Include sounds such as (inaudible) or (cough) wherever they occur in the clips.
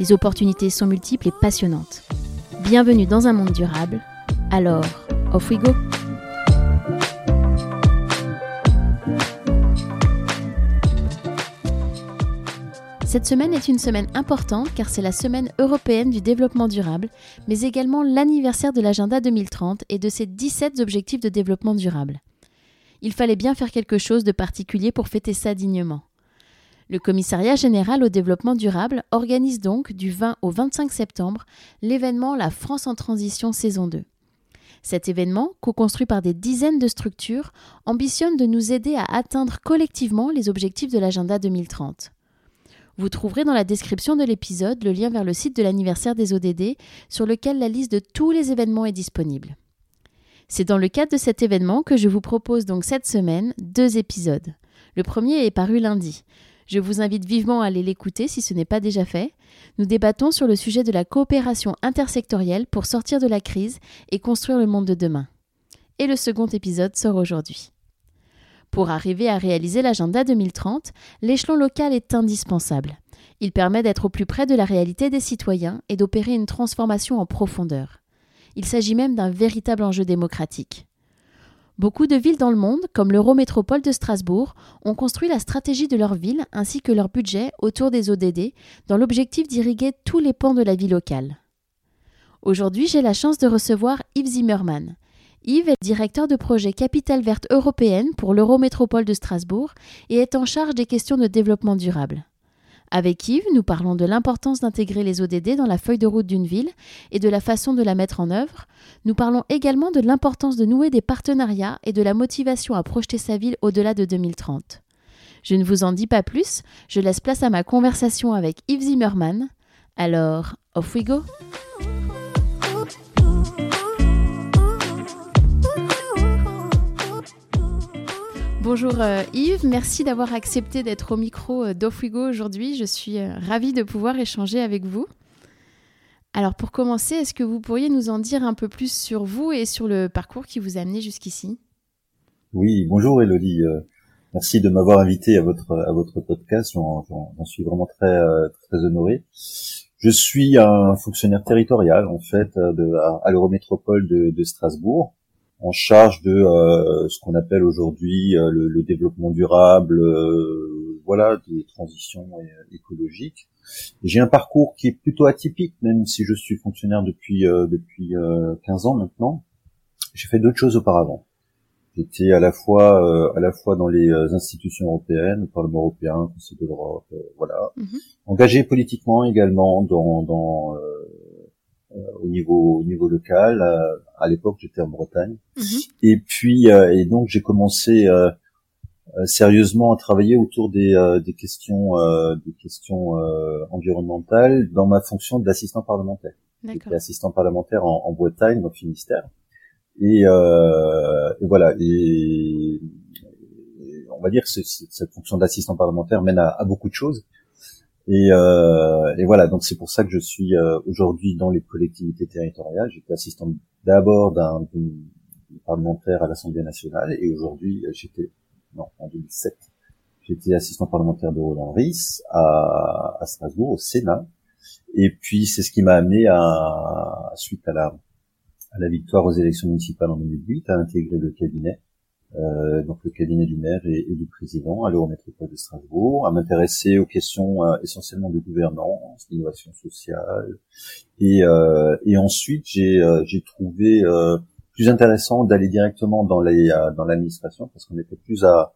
Les opportunités sont multiples et passionnantes. Bienvenue dans un monde durable. Alors, off we go! Cette semaine est une semaine importante car c'est la semaine européenne du développement durable, mais également l'anniversaire de l'agenda 2030 et de ses 17 objectifs de développement durable. Il fallait bien faire quelque chose de particulier pour fêter ça dignement. Le Commissariat général au développement durable organise donc du 20 au 25 septembre l'événement La France en transition saison 2. Cet événement, co-construit par des dizaines de structures, ambitionne de nous aider à atteindre collectivement les objectifs de l'agenda 2030. Vous trouverez dans la description de l'épisode le lien vers le site de l'anniversaire des ODD sur lequel la liste de tous les événements est disponible. C'est dans le cadre de cet événement que je vous propose donc cette semaine deux épisodes. Le premier est paru lundi. Je vous invite vivement à aller l'écouter si ce n'est pas déjà fait. Nous débattons sur le sujet de la coopération intersectorielle pour sortir de la crise et construire le monde de demain. Et le second épisode sort aujourd'hui. Pour arriver à réaliser l'agenda 2030, l'échelon local est indispensable. Il permet d'être au plus près de la réalité des citoyens et d'opérer une transformation en profondeur. Il s'agit même d'un véritable enjeu démocratique. Beaucoup de villes dans le monde, comme l'Eurométropole de Strasbourg, ont construit la stratégie de leur ville ainsi que leur budget autour des ODD dans l'objectif d'irriguer tous les pans de la vie locale. Aujourd'hui, j'ai la chance de recevoir Yves Zimmermann. Yves est directeur de projet Capitale verte européenne pour l'Eurométropole de Strasbourg et est en charge des questions de développement durable. Avec Yves, nous parlons de l'importance d'intégrer les ODD dans la feuille de route d'une ville et de la façon de la mettre en œuvre. Nous parlons également de l'importance de nouer des partenariats et de la motivation à projeter sa ville au-delà de 2030. Je ne vous en dis pas plus, je laisse place à ma conversation avec Yves Zimmermann. Alors, off we go! Bonjour euh, Yves, merci d'avoir accepté d'être au micro euh, d'Offwigo aujourd'hui. Je suis euh, ravie de pouvoir échanger avec vous. Alors pour commencer, est-ce que vous pourriez nous en dire un peu plus sur vous et sur le parcours qui vous a amené jusqu'ici? Oui, bonjour Elodie. Merci de m'avoir invité à votre à votre podcast. J'en suis vraiment très très honoré. Je suis un fonctionnaire territorial en fait à, l'Eurométropole de Strasbourg en charge de euh, ce qu'on appelle aujourd'hui euh, le, le, développement durable, euh, voilà, des transitions écologiques. J'ai un parcours qui est plutôt atypique, même si je suis fonctionnaire depuis depuis 15 ans maintenant. J'ai fait d'autres choses auparavant. J'étais à la fois à la fois dans les institutions européennes, le Parlement européen, le Conseil de l'Europe, voilà, mm-hmm. engagé politiquement également dans, dans au niveau au niveau local. Euh, à l'époque, j'étais en Bretagne. Mhm. Et puis euh, et donc j'ai commencé euh, sérieusement à travailler autour des, des questions des questions environnementales dans ma fonction d'assistant parlementaire. J'étais assistant parlementaire en, en, Bretagne, au Finistère. Et, et voilà. Et, on va dire que cette fonction d'assistant parlementaire mène à, à, beaucoup de choses. Et, euh, et, voilà, donc c'est pour ça que je suis euh, aujourd'hui dans les collectivités territoriales. J'étais assistant d'abord d'un parlementaire à l'Assemblée nationale et aujourd'hui euh, j'étais, non, en 2007, j'étais assistant parlementaire de Roland Ries à, Strasbourg, au Sénat. Et puis c'est ce qui m'a amené à, suite à la victoire aux élections municipales en 2008, à intégrer le cabinet euh, donc le cabinet du maire et, du président à l'Eurométropole de Strasbourg, à m'intéresser aux questions euh, essentiellement de gouvernance, d'innovation sociale, et, euh, et ensuite j'ai euh, j'ai trouvé plus intéressant d'aller directement dans les dans l'administration parce qu'on était plus à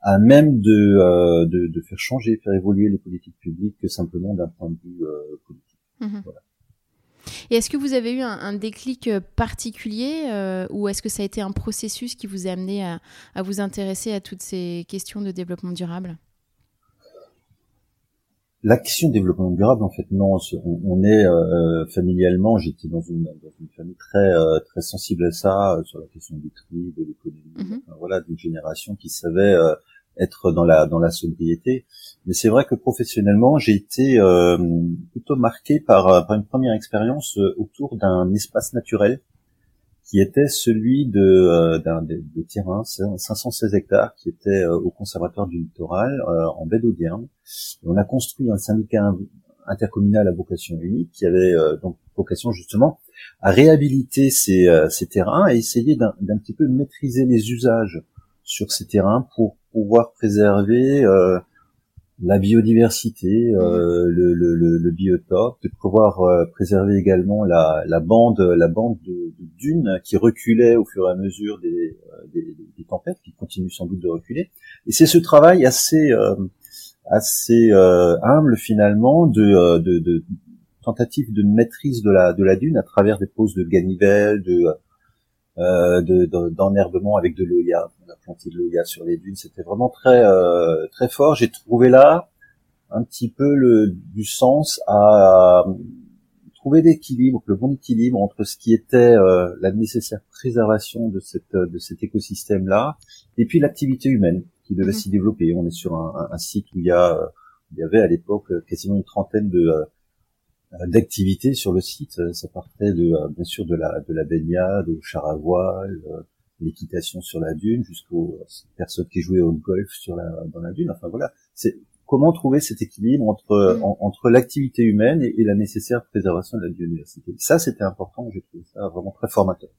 à même de, de, de faire changer, faire évoluer les politiques publiques que simplement d'un point de vue politique. Mmh voilà. Et est-ce que vous avez eu un, déclic euh, particulier euh, ou est-ce que ça a été un processus qui vous a amené à, vous intéresser à toutes ces questions de développement durable? L'action développement durable, en fait, non. On, est euh, familialement, j'étais dans une, dans une famille très euh, très sensible à ça, sur la question du tri, de l'économie, mm-hmm. voilà, d'une génération qui savait être dans la dans la sobriété. Mais c'est vrai que professionnellement, j'ai été plutôt marqué par, par une première expérience autour d'un espace naturel qui était celui de euh, d'un de, de, terrain, 516 hectares, qui était euh, au conservatoire du littoral euh, en baie d'Audierne. On a construit un syndicat intercommunal à vocation unique qui avait donc vocation justement à réhabiliter ces, ces terrains et essayer d'un petit peu maîtriser les usages sur ces terrains pour pouvoir préserver la biodiversité, euh, le, le, le, biotope, de pouvoir euh, préserver également la, la, bande, la bande de, de, dunes qui reculait au fur et à mesure des, euh, des, des tempêtes, qui continue sans doute de reculer. Et c'est ce travail assez, euh, assez humble finalement de, de, de, tentative de maîtrise de la, de la dune à travers des poses de ganivelle, de euh, d'enherbement avec de l'oya. On a planté de l'oya sur les dunes. C'était vraiment très euh, très fort. J'ai trouvé là un petit peu le, du sens à trouver l'équilibre, le bon équilibre entre ce qui était euh, la nécessaire préservation de cette de cet écosystème là et puis l'activité humaine qui devait mhm. s'y développer. On est sur un, un, site où il y a il y avait à l'époque quasiment une trentaine de euh, d'activités sur le site. Euh, ça partait de euh, bien sûr de la de la baignade, au char à voile, l'équitation sur la dune, jusqu'aux personnes qui jouaient au golf sur la dans la dune. Enfin voilà, c'est comment trouver cet équilibre entre mm. entre l'activité humaine et, la nécessaire préservation de la biodiversité? Ça, c'était important. J'ai trouvé ça vraiment très formateur.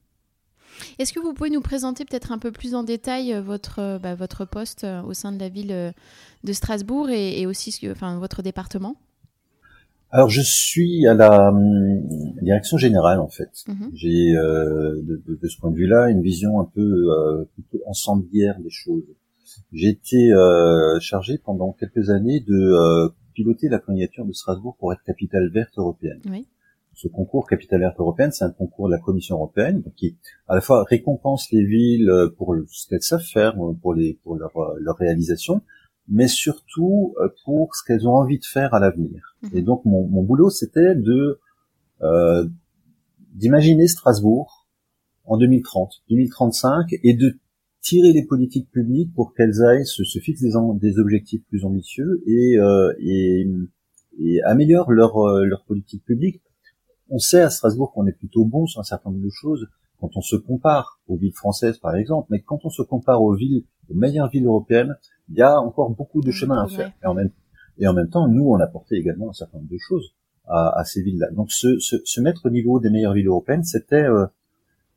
Est-ce que vous pouvez nous présenter peut-être un peu plus en détail votre bah, votre poste au sein de la ville de Strasbourg et, et aussi enfin votre département? Alors je suis à la hum, direction générale en fait. Mhm. J'ai euh, de, de, ce point de vue-là une vision un peu euh, plutôt ensemblière des choses. J'ai été euh, chargé pendant quelques années de euh, piloter la candidature de Strasbourg pour être capitale verte européenne. Oui. Ce concours capitale verte européenne, c'est un concours de la Commission européenne qui à la fois récompense les villes pour ce qu'elles savent faire, pour les pour leur, leur réalisation, mais surtout euh, pour ce qu'elles ont envie de faire à l'avenir. Mhm. Et donc mon, mon boulot, c'était de euh, d'imaginer Strasbourg en 2030, 2035, et de tirer les politiques publiques pour qu'elles aillent se, se fixent des, des, objectifs plus ambitieux et, euh, et, et améliorent leur, euh, leur politique publique. On sait à Strasbourg qu'on est plutôt bon sur un certain nombre de choses quand on se compare aux villes françaises, par exemple, mais quand on se compare aux villes, aux meilleures villes européennes, il y a encore beaucoup de chemin à faire. Et en même, et en même temps, nous, on a également un certain nombre de choses à, à ces villes-là. Donc, se, se, se, mettre au niveau des meilleures villes européennes, c'était euh,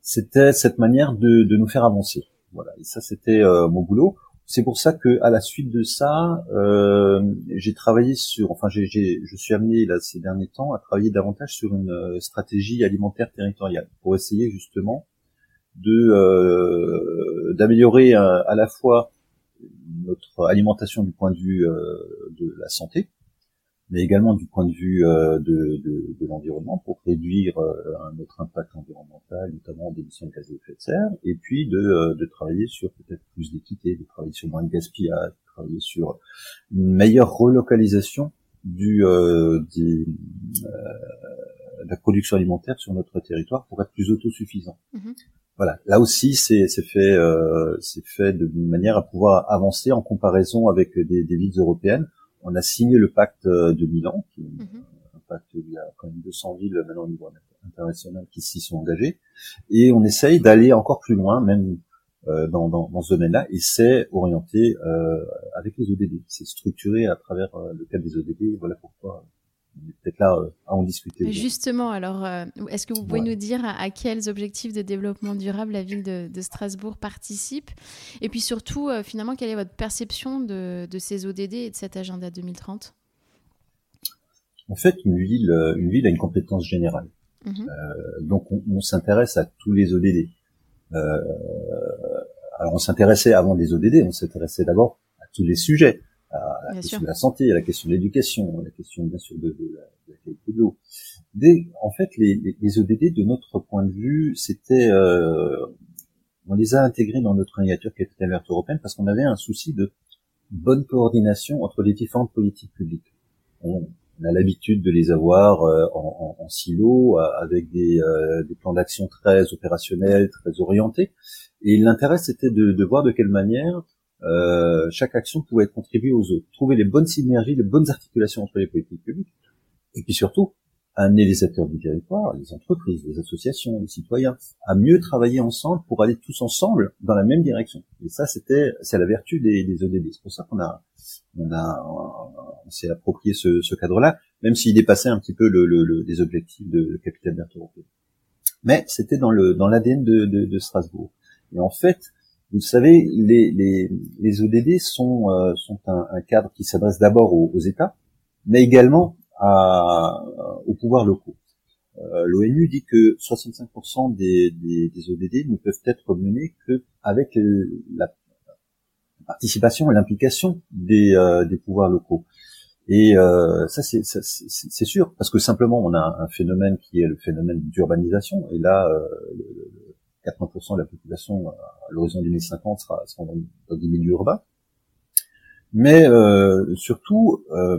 c'était cette manière de, de, nous faire avancer. Voilà. Et ça, c'était euh, mon boulot. C'est pour ça que, à la suite de ça, euh, j'ai travaillé sur, enfin, j'ai, je suis amené là ces derniers temps à travailler davantage sur une euh, stratégie alimentaire territoriale pour essayer justement de d'améliorer à la fois notre alimentation du point de vue euh, de la santé, mais également du point de vue euh, de, de, de l'environnement pour réduire euh, notre impact environnemental, notamment d'émissions de gaz à effet de serre, et puis de, de travailler sur peut-être plus d'équité, de travailler sur moins de gaspillage, de travailler sur une meilleure relocalisation du euh, euh, de la production alimentaire sur notre territoire pour être plus autosuffisant. Mm-hmm. Voilà, là aussi c'est fait euh, c'est fait de manière à pouvoir avancer en comparaison avec des, des, villes européennes. On a signé le pacte euh, de Milan, qui est mhm. un pacte il y a quand même 200 villes maintenant au niveau international qui s'y sont engagées, et on essaye d'aller encore plus loin, même euh, dans, dans, dans, ce domaine-là, et c'est orienté euh, avec les ODD, c'est structuré à travers euh, le cadre des ODD. Voilà pourquoi là euh, à en discuter. Justement, alors, euh, est-ce que vous pouvez nous dire à, quels objectifs de développement durable la ville de, Strasbourg participe Et puis surtout, euh, finalement, quelle est votre perception de, ces ODD et de cet agenda 2030 En fait, une ville, une ville a une compétence générale. Mhm. donc, on, s'intéresse à tous les ODD. alors, on s'intéressait avant les ODD, on s'intéressait d'abord à tous les sujets à la question de la santé, à la question de l'éducation, à la question bien sûr de, de, la, de la, qualité de l'eau. En fait, les, les, ODD, de notre point de vue, c'était, euh, on les a intégrés dans notre candidature capitale verte européenne parce qu'on avait un souci de bonne coordination entre les différentes politiques publiques. on, a l'habitude de les avoir en, en, silo, avec des, des plans d'action très opérationnels, très orientés. Et l'intérêt, c'était de, de, voir de quelle manière euh, chaque action pouvait contribuer aux autres, trouver les bonnes synergies, les bonnes articulations entre les politiques publiques, et puis surtout amener les acteurs du territoire, les entreprises, les associations, les citoyens, à mieux travailler ensemble pour aller tous ensemble dans la même direction. Et ça, c'était, c'est la vertu des, des ODD. C'est pour ça qu'on a, on a, on s'est approprié ce, ce cadre-là, même s'il dépassait un petit peu le, le, les objectifs de, de Capitaine Berthelot. Mais c'était dans le, dans l'ADN de, de, de Strasbourg. Et en fait, vous savez, les, les, les ODD sont, euh, sont un, cadre qui s'adresse d'abord aux, aux, États, mais également à, aux pouvoirs locaux. Euh, L'ONU dit que 65% des, des, des, ODD ne peuvent être menés qu'avec la participation et l'implication des, euh, des pouvoirs locaux. Et euh, ça, c'est sûr, parce que simplement, on a un phénomène qui est le phénomène d'urbanisation, et là, euh, le, 80% de la population à l'horizon 2050 sera, dans, des milieux urbains. Mais euh, surtout, euh,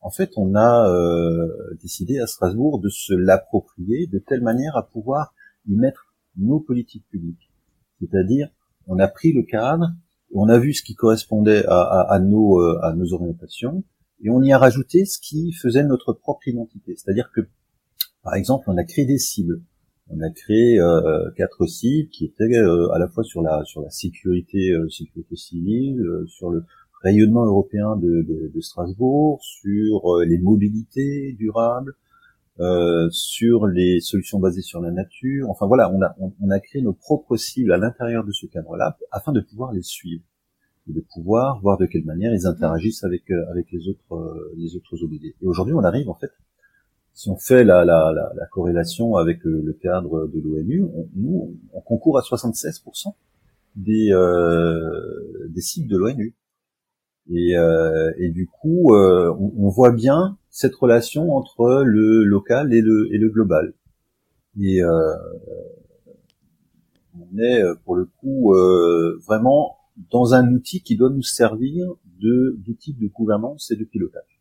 en fait, on a euh, décidé à Strasbourg de se l'approprier de telle manière à pouvoir y mettre nos politiques publiques. C'est-à-dire, on a pris le cadre, on a vu ce qui correspondait à, à, à nos, euh, à nos orientations, et on y a rajouté ce qui faisait notre propre identité. C'est-à-dire que, par exemple, on a créé des cibles on a créé euh, quatre sites qui étaient euh, à la fois sur la euh, sécurité civile, sur le rayonnement européen de, Strasbourg, sur les mobilités durables, sur les solutions basées sur la nature. Enfin voilà, on a on, créé nos propres cibles à l'intérieur de ce cadre-là afin de pouvoir les suivre et de pouvoir voir de quelle manière ils interagissent avec les autres les. Et aujourd'hui, on arrive en fait si on fait la, la, la, la corrélation avec le, cadre de l'ONU, on, nous, on concourt à 76% des, euh, des sites de l'ONU. Et, euh, et, du coup, euh, on, voit bien cette relation entre le local et le, et le global. Et euh, on est, pour le coup, euh, vraiment dans un outil qui doit nous servir d'outil de gouvernance et de pilotage.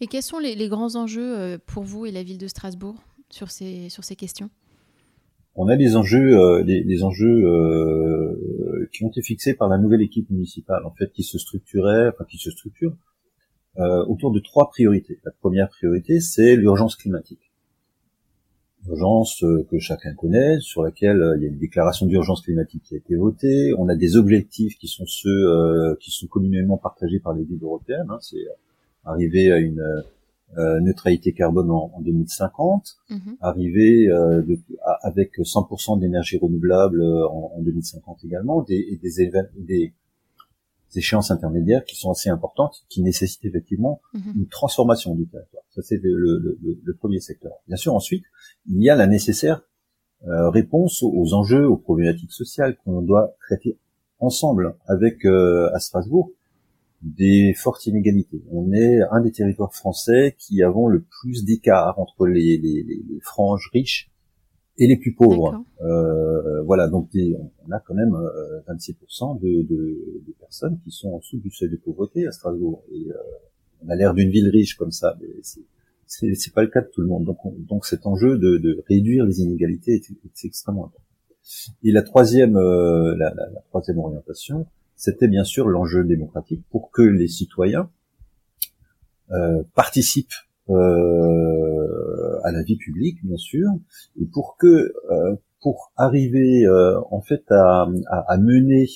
Et quels sont les, grands enjeux euh, pour vous et la ville de Strasbourg sur ces, sur ces questions? On a des enjeux, euh, des, enjeux euh, qui ont été fixés par la nouvelle équipe municipale, en fait, qui se structurait, qui se structure autour de trois priorités. La première priorité, c'est l'urgence climatique. Urgence que chacun connaît, sur laquelle il y a une déclaration d'urgence climatique qui a été votée. On a des objectifs qui sont ceux qui sont communément partagés par les villes européennes. Hein. Arriver à une euh, neutralité carbone en, en 2050, mhm. arriver euh, de, avec 100% d'énergie renouvelable euh, en, en, 2050 également, des, et des, des, échéances intermédiaires qui sont assez importantes, qui nécessitent effectivement mhm. une transformation du territoire. Ça, c'est le, le, le, premier secteur. Bien sûr, ensuite, il y a la nécessaire euh, réponse aux, enjeux, aux problématiques sociales qu'on doit traiter ensemble avec à Strasbourg des fortes inégalités. On est un des territoires français qui avons le plus d'écart entre les, les, les, franges riches et les plus pauvres. Euh, voilà, donc on a quand même 26% euh, de, de, de, personnes qui sont en dessous du seuil de pauvreté à Strasbourg. Et euh, on a l'air d'une ville riche comme ça, mais c'est c'est pas le cas de tout le monde. Donc, donc cet enjeu de, de réduire les inégalités est, est, extrêmement important. Et la troisième, euh, la, la, la, troisième orientation, c'était bien sûr l'enjeu démocratique pour que les citoyens euh, participent euh, à la vie publique, bien sûr, et pour que euh, pour arriver euh, en fait à, à, à, mener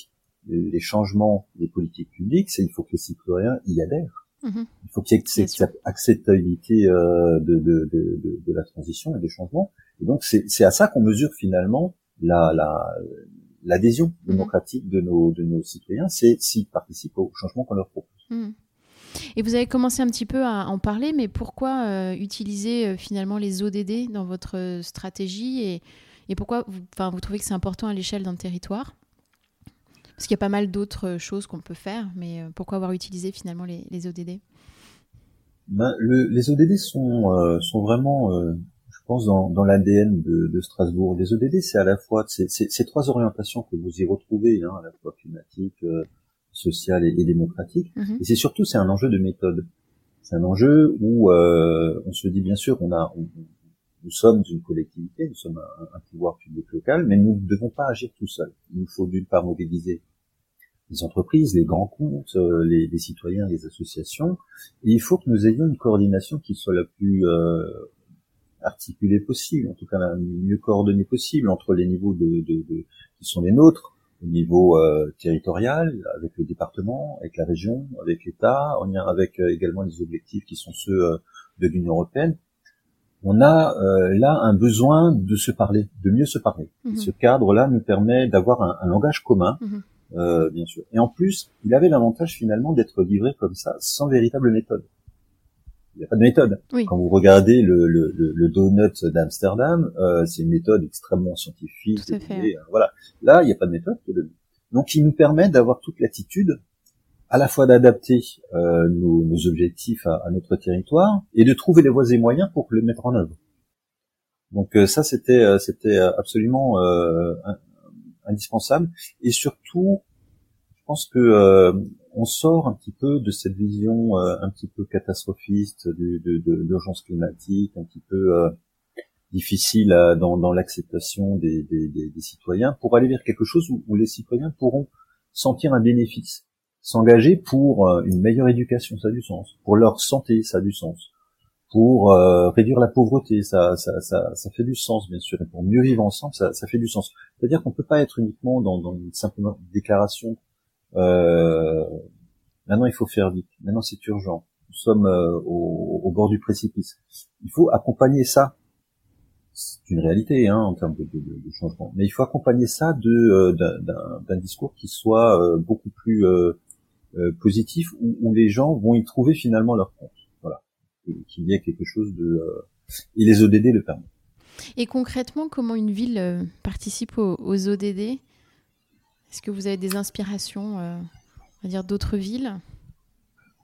les changements des politiques publiques, c'est il faut que les citoyens y adhèrent. Mm-hmm. Il faut qu'il y ait cette acceptabilité euh, de, de, de, de, la transition et des changements. Et donc c'est à ça qu'on mesure finalement la, la, l'adhésion mhm. démocratique de nos de nos citoyens, c'est s'ils participent au changement qu'on leur propose. Mhm. Et vous avez commencé un petit peu à en parler, mais pourquoi euh, utiliser euh, finalement les ODD dans votre euh, stratégie et, et pourquoi vous, vous trouvez que c'est important à l'échelle d'un territoire? Parce qu'il y a pas mal d'autres choses qu'on peut faire, mais pourquoi avoir utilisé finalement les, les ODD ben, le, Les ODD sont, sont vraiment pense, dans, dans l'ADN de, de, Strasbourg. Les ODD, c'est à la fois ces trois orientations que vous y retrouvez, hein, à la fois climatique, euh, sociale et, démocratique. Mhm. Et c'est surtout c'est un enjeu de méthode. C'est un enjeu où on se dit bien sûr, on a, nous sommes une collectivité, nous sommes un, pouvoir public local, mais nous ne devons pas agir tout seuls. Il nous faut d'une part mobiliser les entreprises, les grands comptes, euh, les, les, citoyens, les associations, et il faut que nous ayons une coordination qui soit la plus euh, articulée possible, en tout cas la mieux coordonnée possible entre les niveaux de, de, de qui sont les nôtres, au niveau euh, territorial, avec le département, avec la région, avec l'État, en lien avec euh, également les objectifs qui sont ceux euh, de l'Union européenne, on a euh, là un besoin de se parler, de mieux se parler. Mhm. Ce cadre-là nous permet d'avoir un, langage commun, mhm. euh, bien sûr. Et en plus, il avait l'avantage finalement d'être livré comme ça, sans véritable méthode. Il n'y a pas de méthode. Quand vous regardez le, le, le, donut d'Amsterdam, euh, c'est une méthode extrêmement scientifique. voilà. Là, il n'y a pas de méthode. Donc, il nous permet d'avoir toute l'attitude à la fois d'adapter euh, nos, nos, objectifs à, à, notre territoire et de trouver les voies et moyens pour le mettre en œuvre. Donc euh, ça c'était euh, c'était absolument euh, indispensable et surtout je pense que on sort un petit peu de cette vision un petit peu catastrophiste de, de, l'urgence climatique, un petit peu difficile dans, dans l'acceptation des, des, des, des, citoyens pour aller vers quelque chose où, où les citoyens pourront sentir un bénéfice S'engager pour euh, une meilleure éducation, ça a du sens. Pour leur santé, ça a du sens. Pour euh, réduire la pauvreté, ça, ça, ça, ça, fait du sens, bien sûr. Et pour mieux vivre ensemble, ça, ça fait du sens. C'est-à-dire qu'on peut pas être uniquement dans, dans une simple déclaration. Euh, maintenant, il faut faire vite. Maintenant, c'est urgent. Nous sommes euh, au, au, bord du précipice. Il faut accompagner ça c'est une réalité hein, en termes de, de, de, changement. Mais il faut accompagner ça de d'un discours qui soit beaucoup plus euh, positif où, où, les gens vont y trouver finalement leur compte. Voilà, qu'il y ait quelque chose de euh, et les ODD le permettent. Et concrètement, comment une ville euh, participe aux, ODD Est-ce que vous avez des inspirations, on va dire, d'autres villes?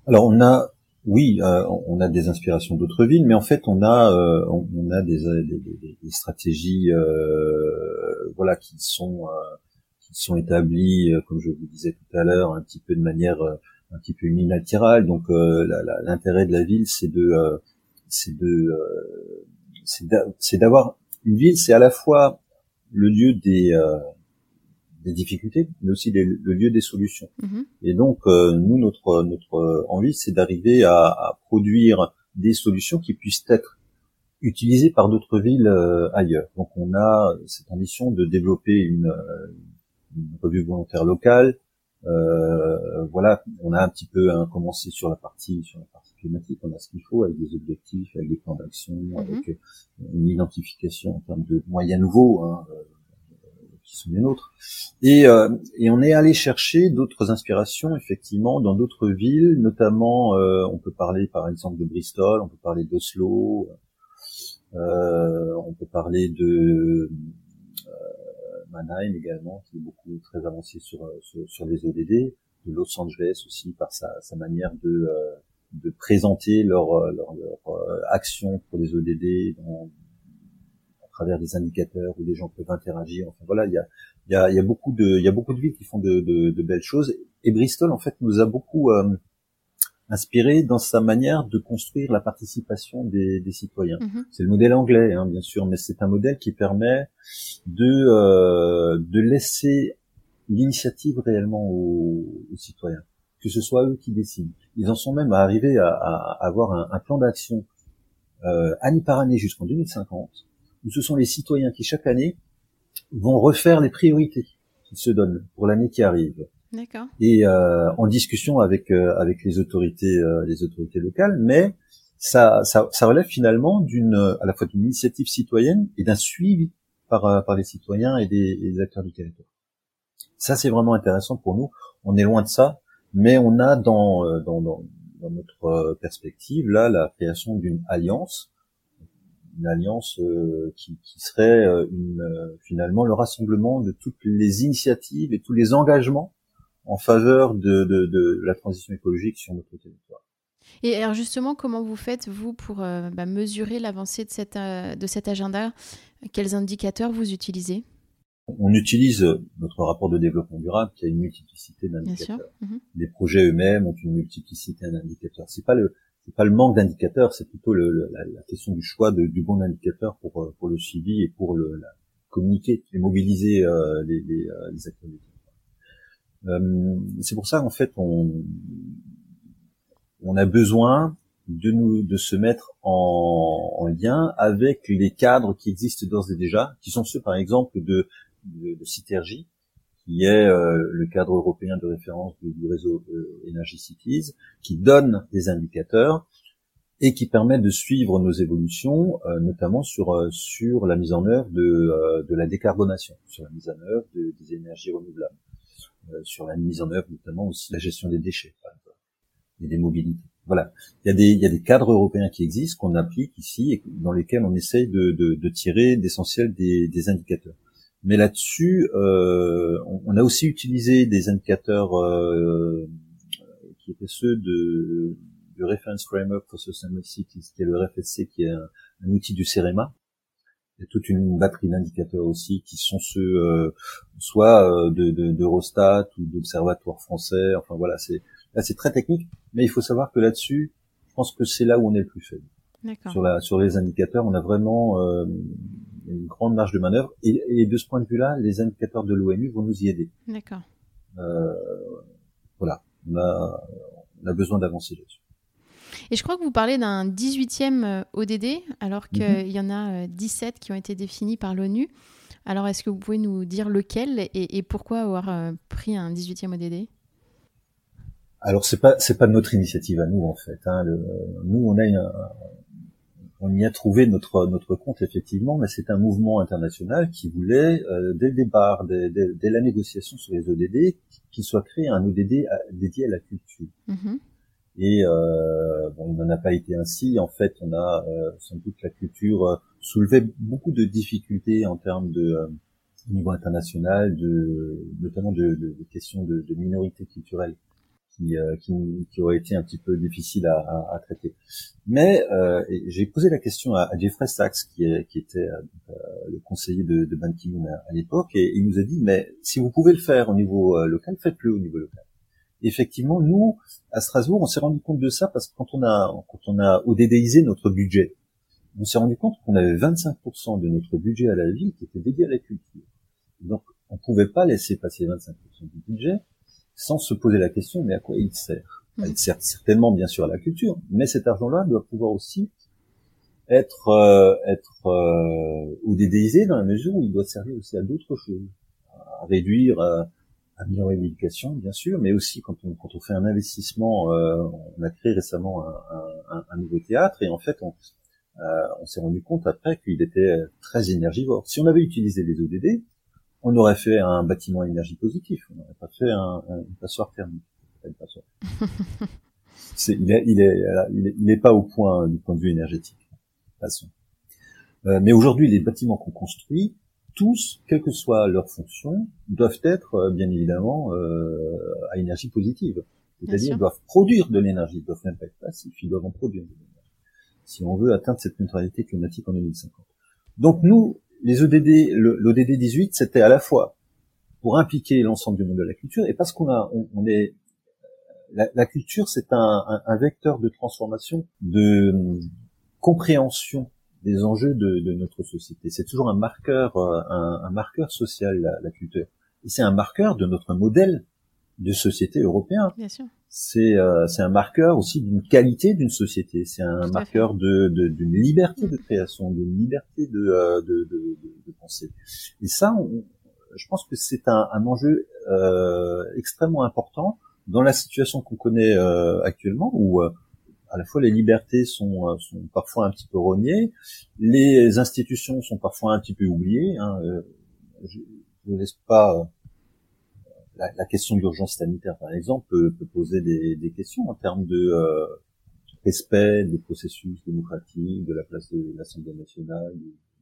Alors on a, oui, on a des inspirations d'autres villes, mais en fait on a, on, a des, des, des stratégies, voilà, qui sont sont établis, euh, comme je vous disais tout à l'heure, un petit peu de manière euh, un petit peu unilatérale. Donc euh, l'intérêt de la ville, c'est de c'est de c'est d'avoir une ville, c'est à la fois le lieu des des difficultés, mais aussi le lieu des solutions. Mm-hmm. Et donc, nous, notre notre envie, c'est d'arriver à, à, produire des solutions qui puissent être utilisées par d'autres villes ailleurs. Donc, on a cette ambition de développer une, une revue volontaire locale. Euh, voilà, on a un petit peu hein, commencé sur la partie sur la partie climatique. On a ce qu'il faut avec des objectifs, avec des plans d'action, mhm. avec euh, une identification en termes de moyens nouveaux hein, euh, qui sont les nôtres. Et, euh, et on est allé chercher d'autres inspirations effectivement dans d'autres villes, notamment on peut parler par exemple de Bristol, on peut parler d'Oslo, on peut parler de Mannheim également, qui est beaucoup très avancé sur, euh, sur, sur les ODD, de Los Angeles aussi par sa, sa manière de, euh, de présenter leur, euh, leur, leur action pour les ODD travers des indicateurs où les gens peuvent interagir. Enfin voilà, il y a, il y a, il y a beaucoup de, il y a beaucoup de villes qui font de, de, de belles choses. Et Bristol en fait nous a beaucoup inspiré dans sa manière de construire la participation des, des citoyens. Mhm. C'est le modèle anglais, hein, bien sûr, mais c'est un modèle qui permet de, euh, de laisser l'initiative réellement aux, citoyens, que ce soit eux qui décident. Ils en sont même à arriver à, à avoir un, un plan d'action euh, année par année jusqu'en 2050, où ce sont les citoyens qui chaque année vont refaire les priorités qu'ils se donnent pour l'année qui arrive et euh, en discussion avec euh, avec les autorités euh, les autorités locales, mais ça, ça, ça relève finalement d'une à la fois d'une initiative citoyenne et d'un suivi par par les citoyens et des, des acteurs du territoire. Ça c'est vraiment intéressant pour nous. On est loin de ça, mais on a dans dans, dans, dans notre perspective là la création d'une alliance une alliance qui, qui, serait une, finalement le rassemblement de toutes les initiatives et tous les engagements en faveur de, de, de, la transition écologique sur notre territoire. Et alors justement, comment vous faites, vous, pour euh, bah, mesurer l'avancée de, cette, euh, de cet agenda? Quels indicateurs vous utilisez? On utilise notre rapport de développement durable qui a une multiplicité d'indicateurs. Mhm. Les projets eux-mêmes ont une multiplicité d'indicateurs. C'est pas le c'est pas le manque d'indicateurs, c'est plutôt le, la, la, question du choix de, du bon indicateur pour pour le suivi et pour le la, communiquer et mobiliser euh, les, les, euh, les acteurs. Euh, c'est pour ça en fait on on a besoin de nous de se mettre en, en, lien avec les cadres qui existent d'ores et déjà, qui sont ceux par exemple de, de, de Citergy, qui est euh, le cadre européen de référence du, réseau euh, Energy Cities, qui donne des indicateurs et qui permet de suivre nos évolutions, euh, notamment sur euh, sur la mise en œuvre de, de la décarbonation, sur la mise en œuvre de, des énergies renouvelables, sur la mise en œuvre notamment aussi la gestion des déchets et des mobilités. Voilà, il y a des il y a des cadres européens qui existent qu'on applique ici et dans lesquels on essaye de, de, de tirer d'essentiels des, des indicateurs. Mais là-dessus, euh, on, a aussi utilisé des indicateurs euh, qui étaient ceux de, du Reference Framework for Sustainable Cities, qui est le RFSC, qui est un, outil du CEREMA. Il y a toute une batterie d'indicateurs aussi qui sont ceux euh, soit euh, de, de, d'Eurostat ou d'observatoires français. Enfin voilà, c'est là c'est très technique, mais il faut savoir que là-dessus, je pense que c'est là où on est le plus faible. Sur, la, sur les indicateurs, on a vraiment une grande marge de manœuvre. Et, et de ce point de vue-là, les indicateurs de l'ONU vont nous y aider. D'accord. Euh, voilà, on a, on a besoin d'avancer là-dessus. Et je crois que vous parlez d'un 18e euh, ODD, alors qu'il mhm. y en a 17 euh, qui ont été définis par l'ONU. Alors, est-ce que vous pouvez nous dire lequel et, et pourquoi avoir pris un 18e ODD alors c'est pas c'est pas notre initiative à nous en fait. Hein. Le, nous on a une, on y a trouvé notre notre compte effectivement, mais c'est un mouvement international qui voulait euh, dès le départ, dès, dès, la négociation sur les ODD, qu'il soit créé un ODD dédié à la culture. Mm-hmm. Et euh, bon, il n'en a pas été ainsi. En fait, on a euh, sans doute la culture euh, soulevé beaucoup de difficultés en termes de euh, niveau international, de notamment de, de, de questions de, de minorités culturelles qui, euh, qui, qui, aurait été un petit peu difficile à, à, à traiter. Mais euh, j'ai posé la question à, à Jeffrey Sachs, qui, qui était euh, le conseiller de, de Ban Ki-moon à, l'époque, et il nous a dit, mais si vous pouvez le faire au niveau euh, local, faites-le au niveau local. effectivement, nous, à Strasbourg, on s'est rendu compte de ça parce que quand on a, quand on a ODDisé notre budget, on s'est rendu compte qu'on avait 25% de notre budget à la ville qui était dédié à la culture. Donc, on pouvait pas laisser passer 25% du budget sans se poser la question, mais à quoi il sert? Mm. Il sert certainement bien sûr à la culture, mais cet argent-là doit pouvoir aussi être euh, être euh, ou dédéisé dans la mesure où il doit servir aussi à d'autres choses, à réduire, à, améliorer l'éducation bien sûr, mais aussi quand on quand on fait un investissement, euh, on a créé récemment un, un, un, nouveau théâtre et en fait on euh, on s'est rendu compte après qu'il était très énergivore. Si on avait utilisé les ODD, on aurait fait un bâtiment à énergie positive, on n'aurait pas fait un, une passoire thermique. (laughs) c'est, il, est, il, est, il, est, pas au point du point de vue énergétique. Façon. Euh, mais aujourd'hui, les bâtiments qu'on construit, tous, quelle que soit leur fonction, doivent être euh, bien évidemment euh, à énergie positive. C'est-à-dire ils doivent produire de l'énergie, ils doivent même pas être passifs, ils doivent en produire de l'énergie. Si on veut atteindre cette neutralité climatique en 2050. Donc nous, les EDD, l'ODD 18, c'était à la fois pour impliquer l'ensemble du monde de la culture et parce qu'on a, on, est, la, culture, c'est un, vecteur de transformation, de compréhension des enjeux de, notre société. C'est toujours un marqueur, euh, un, marqueur social, la, culture. Et c'est un marqueur de notre modèle de société européen. Bien sûr c'est euh, un marqueur aussi d'une qualité d'une société. C'est un marqueur de d'une liberté de mm. création, d'une liberté de, euh, de, de, de, penser. Et ça, je pense que c'est un, un enjeu euh, extrêmement important dans la situation qu'on connaît euh, actuellement, où euh, à la fois les libertés sont, sont parfois un petit peu rognées, les institutions sont parfois un petit peu oubliées. Hein, je ne laisse pas la, question de l'urgence sanitaire, par exemple, peut, poser des, questions en termes de euh, respect des processus démocratiques, de la place de l'Assemblée nationale,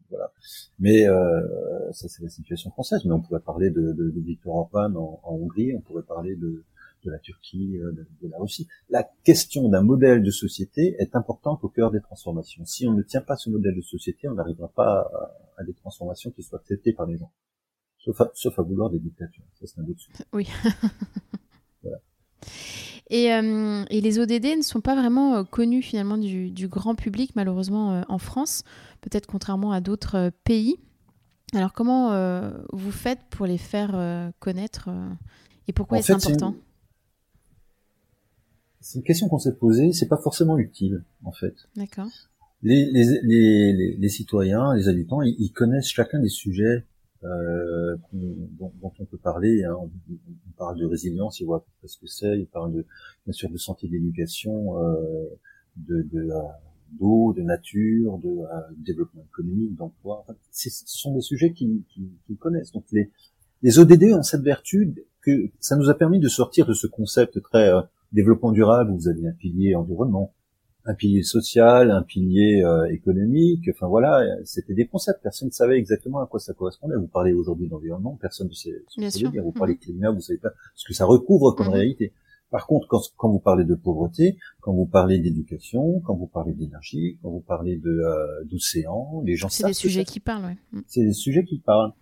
voilà. Mais euh, ça, c'est la situation française. Mais on pourrait parler de, de, de Viktor Orban en, Hongrie, on pourrait parler de, la Turquie, euh, de, de, la Russie. La question d'un modèle de société est importante au cœur des transformations. Si on ne tient pas ce modèle de société, on n'arrivera pas à, à des transformations qui soient acceptées par les gens sauf à, vouloir des dictatures. Ça, c'est un autre sujet. Oui. (laughs) Et, et, les ODD ne sont pas vraiment connus finalement du, du grand public, malheureusement, en France, peut-être contrairement à d'autres pays. Alors, comment vous faites pour les faire connaître et pourquoi est-ce important? C'est une question qu'on s'est posée, c'est pas forcément utile, en fait. D'accord. Les, les, les, les, citoyens, les habitants, ils, connaissent chacun des sujets euh, dont, on peut parler. Hein. On, parle de résilience, ils voient ce que c'est. Ils parlent de, bien sûr de santé, d'éducation, euh, de, de euh, d'eau, de nature, de euh, développement économique, d'emploi. Enfin, ce sont des sujets qu'ils qui, connaissent. Donc les, les ODD ont cette vertu que ça nous a permis de sortir de ce concept très euh, développement durable où vous avez un pilier environnement, un pilier social, un pilier euh, économique. Enfin voilà, c'était des concepts. Personne ne savait exactement à quoi ça correspondait. Vous parlez aujourd'hui d'environnement, personne ne sait ce que ça veut dire. Vous parlez de climat, vous savez pas ce que ça recouvre comme mhm. réalité. Par contre, quand, quand, vous parlez de pauvreté, quand vous parlez d'éducation, quand vous parlez d'énergie, quand vous parlez de euh, d'océan, les gens c'est des sujets qui parlent. Ouais. C'est des sujets qui parlent.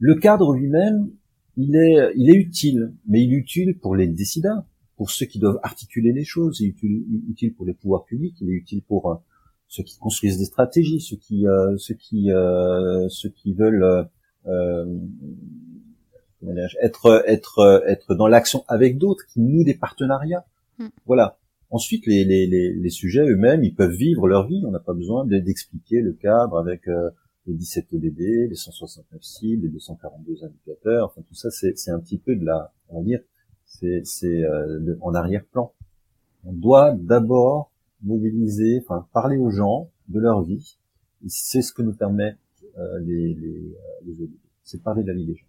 Le cadre lui-même, il est, il est utile, mais il est utile pour les décideurs, pour ceux qui doivent articuler les choses. Il est utile, pour les pouvoirs publics. Il est utile pour euh, ceux qui construisent des stratégies, ceux qui, euh, ceux qui, euh, ceux qui veulent être, être, être dans l'action avec d'autres, qui nouent des partenariats. Hmm. Voilà. Ensuite, les, les, les, les sujets eux-mêmes, ils peuvent vivre leur vie. On n'a pas besoin d'expliquer le cadre avec les 17 ODD, les 169 cibles, les 242 indicateurs, enfin tout ça c'est un petit peu de la, on va dire, c'est euh, en arrière-plan. On doit d'abord mobiliser, enfin parler aux gens de leur vie. C'est ce que nous permet euh, les, les, euh. C'est parler de la vie des gens.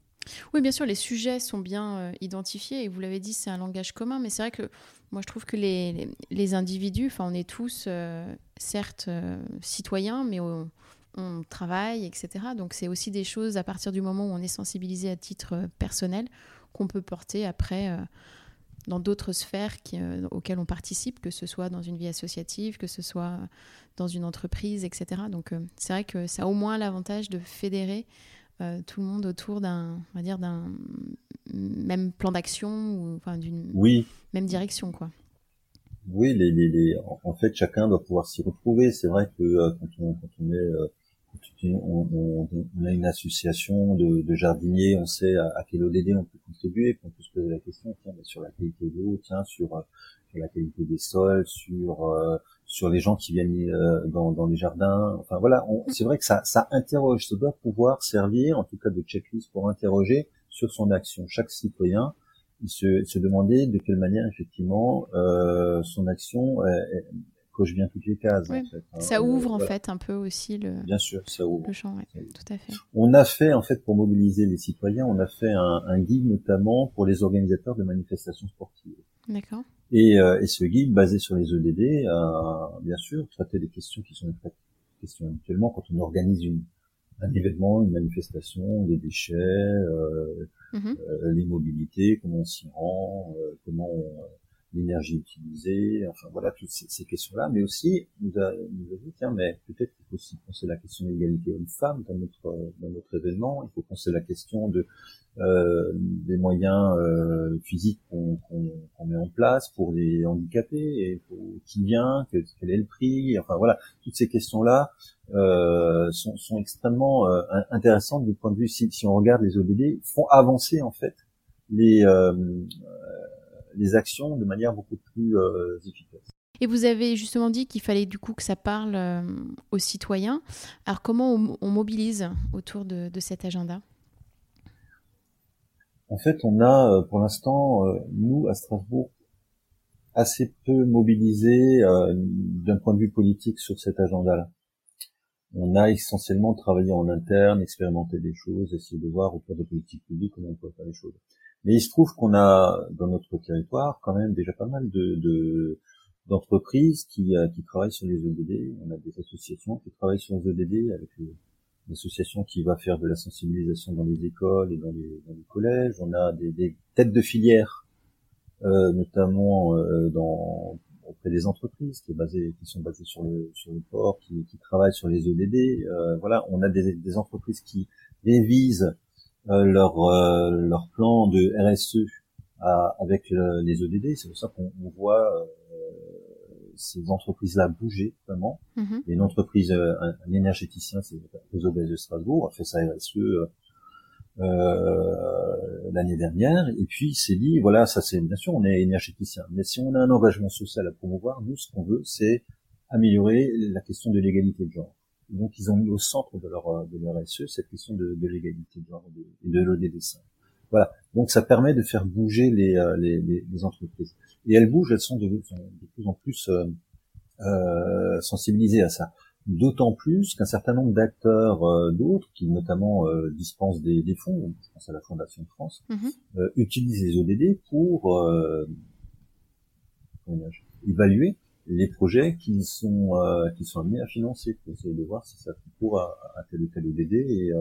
Oui, bien sûr, les sujets sont bien euh, identifiés et vous l'avez dit, c'est un langage commun, mais c'est vrai que moi je trouve que les, les, individus, enfin on est tous certes citoyens, mais on, travaille, etc. Donc c'est aussi des choses à partir du moment où on est sensibilisé à titre personnel qu'on peut porter après euh, dans d'autres sphères euh, auxquelles on participe, que ce soit dans une vie associative, que ce soit dans une entreprise, etc. Donc c'est vrai que ça a au moins l'avantage de fédérer tout le monde autour d'un, va dire, d'un même plan d'action ou enfin, d'une même direction, quoi. Oui, les, en fait, chacun doit pouvoir s'y retrouver. C'est vrai que quand, on, quand on est on, a une association de, jardiniers, on sait à, quel ODD on peut contribuer, on peut se poser la question, tiens, sur la qualité de l'eau, tiens, sur, euh, la qualité des sols, sur euh, sur les gens qui viennent euh, dans, les jardins. Enfin voilà, c'est vrai que ça, interroge, ça doit pouvoir servir, en tout cas de checklist pour interroger sur son action. Chaque citoyen, il se, se demandait de quelle manière effectivement son action coche bien toutes les cases. En fait, hein. Ça ouvre en fait un peu aussi le. Bien sûr, ça ouvre. Le champ, tout à fait. On a fait en fait pour mobiliser les citoyens, on a fait un, guide notamment pour les organisateurs de manifestations sportives. D'accord. Et, euh, et, ce guide basé sur les EDD a bien sûr traité des questions qui sont des questions habituellement quand on organise une, un événement, une manifestation, les déchets, euh, mm-hmm. euh, les mobilités, comment on s'y rend, euh, comment on, l'énergie utilisée, enfin voilà toutes ces, questions-là, mais aussi nous a, dit tiens mais peut-être qu'il faut aussi penser la question de l'égalité homme-femme dans notre dans notre événement, il faut penser la question de euh, des moyens euh, physiques qu'on met en place pour les handicapés et pour qui vient, quel, est le prix, enfin voilà toutes ces questions-là euh, sont, sont extrêmement euh, intéressantes du point de vue si, si on regarde les ODD font avancer en fait les euh, les actions de manière beaucoup plus euh, efficace. Et vous avez justement dit qu'il fallait du coup que ça parle euh, aux citoyens. Alors comment on, mobilise autour de, cet agenda? En fait, on a euh, pour l'instant, nous, à Strasbourg, assez peu mobilisé d'un point de vue politique sur cet agenda-là. On a essentiellement travaillé en interne, expérimenté des choses, essayé de voir auprès de politique publique comment on peut faire les choses. Mais il se trouve qu'on a dans notre territoire quand même déjà pas mal de, d'entreprises qui, euh, qui travaillent sur les EDD. On a des associations qui travaillent sur les EDD avec une association qui va faire de la sensibilisation dans les écoles et dans les, dans les collèges. On a des, des têtes de filière, euh, notamment euh, dans auprès des entreprises qui, est qui sont basées sur le, sur le port, qui, qui travaillent sur les EDD. Euh, voilà, on a des, des entreprises qui révisent leur euh, leur plan de RSE avec les ODD. C'est pour ça qu'on voit ces entreprises-là bouger vraiment. Mm-hmm. une entreprise, un, énergéticien, c'est réseau de Strasbourg, a fait sa RSE euh, l'année dernière, et puis il s'est dit, voilà, ça c'est bien sûr, on est énergéticien, mais si on a un engagement social à promouvoir, nous, ce qu'on veut, c'est améliorer la question de l'égalité de genre. Donc ils ont mis au centre de leur de leur SE cette question de, de l'égalité de genre et de l'ODD Voilà. Donc ça permet de faire bouger les, euh, les, les, entreprises. Et elles bougent, elles sont de, de plus en plus euh, euh, sensibilisées à ça. D'autant plus qu'un certain nombre d'acteurs euh, d'autres, qui notamment euh, dispensent des, des, fonds, je pense à la Fondation de France, euh, utilisent les ODD pour évaluer les projets qui sont qui sont amenés à financer, pour essayer de voir si ça concourt à, à tel ou tel ODD et,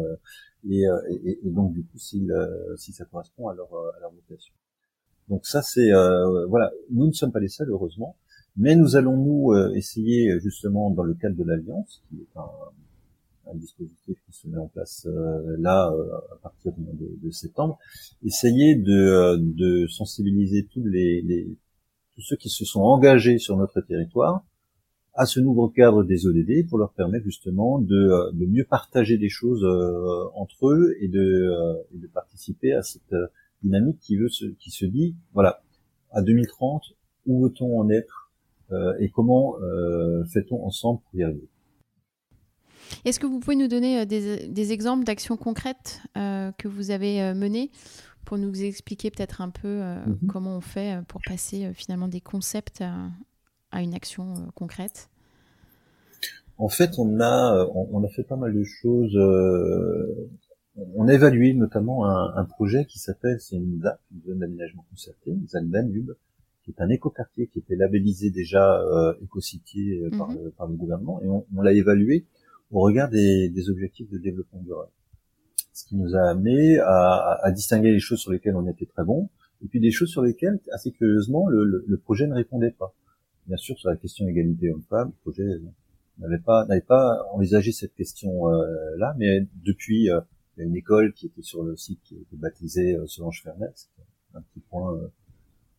et, et, et, donc du coup si, si ça correspond à leur, à leur vocation. Donc ça c'est voilà, nous ne sommes pas les seuls heureusement. Mais nous allons nous euh, essayer justement dans le cadre de l'alliance, qui est un, un, dispositif qui se met en place euh, là euh, à partir de, de, septembre, essayer de, de sensibiliser tous les, les, tous ceux qui se sont engagés sur notre territoire à ce nouveau cadre des ODD pour leur permettre justement de, de mieux partager des choses entre eux et de, et de participer à cette dynamique qui veut se, qui se dit voilà à 2030 où veut-on en être euh, et comment euh, fait-on ensemble pour y arriver? Est-ce que vous pouvez nous donner euh, des, exemples d'actions concrètes que vous avez menées pour nous expliquer peut-être un peu mhm. comment on fait pour passer finalement des concepts à, une action concrète En fait, on a, on, a fait pas mal de choses. on a évalué notamment un, projet qui s'appelle, c'est une ZAP, une zone d'aménagement concerté, une ZAP Danube, qui est un écoquartier qui était labellisé déjà euh, écocitier euh, par, mhm. le, par, le, gouvernement, et on, on l'a évalué au regard des, des, objectifs de développement durable. Ce qui nous a amené à, à, distinguer les choses sur lesquelles on était très bon, et puis des choses sur lesquelles, assez curieusement, le, le, projet ne répondait pas. Bien sûr, sur la question égalité homme-femme, le projet n'avait pas n'avait pas envisagé cette question euh, mais depuis euh, il y a une école qui était sur le site qui était baptisée euh, Solange Fernet, un petit point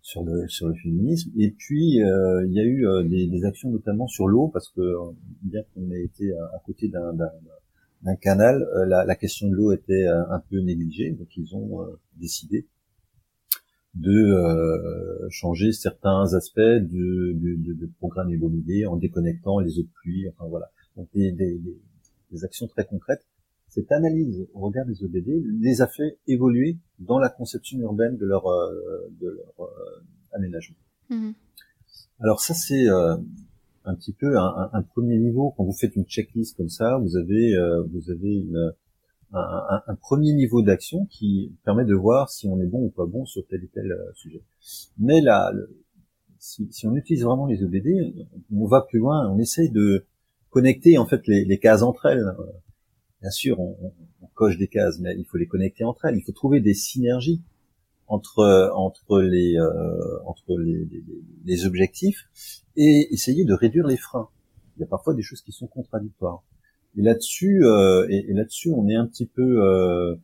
sur le sur le féminisme. Et puis euh, il y a eu euh, des, des, actions notamment sur l'eau parce que euh, bien qu'on ait été à, côté d'un d'un canal, la, la, question de l'eau était un peu négligée, donc ils ont décidé de changer certains aspects de, de, de, de programme immobilier en déconnectant les eaux de pluie. Enfin voilà, donc des, des, des actions très concrètes cette analyse au regard des ODD les a fait évoluer dans la conception urbaine de leur, euh, de leur euh, aménagement. Mhm. Alors ça c'est euh, un petit peu un, un, premier niveau. Quand vous faites une checklist comme ça, vous avez vous avez une, un, premier niveau d'action qui permet de voir si on est bon ou pas bon sur tel ou tel sujet. Mais là, si, on utilise vraiment les ODD, on va plus loin. On essaye de connecter en fait les cases entre elles bien sûr, on, coche des cases, mais il faut les connecter entre elles. Il faut trouver des synergies entre entre les euh, entre les, les, objectifs et essayer de réduire les freins. Il y a parfois des choses qui sont contradictoires. Et là-dessus, euh, et, là-dessus, on est un petit peu euh,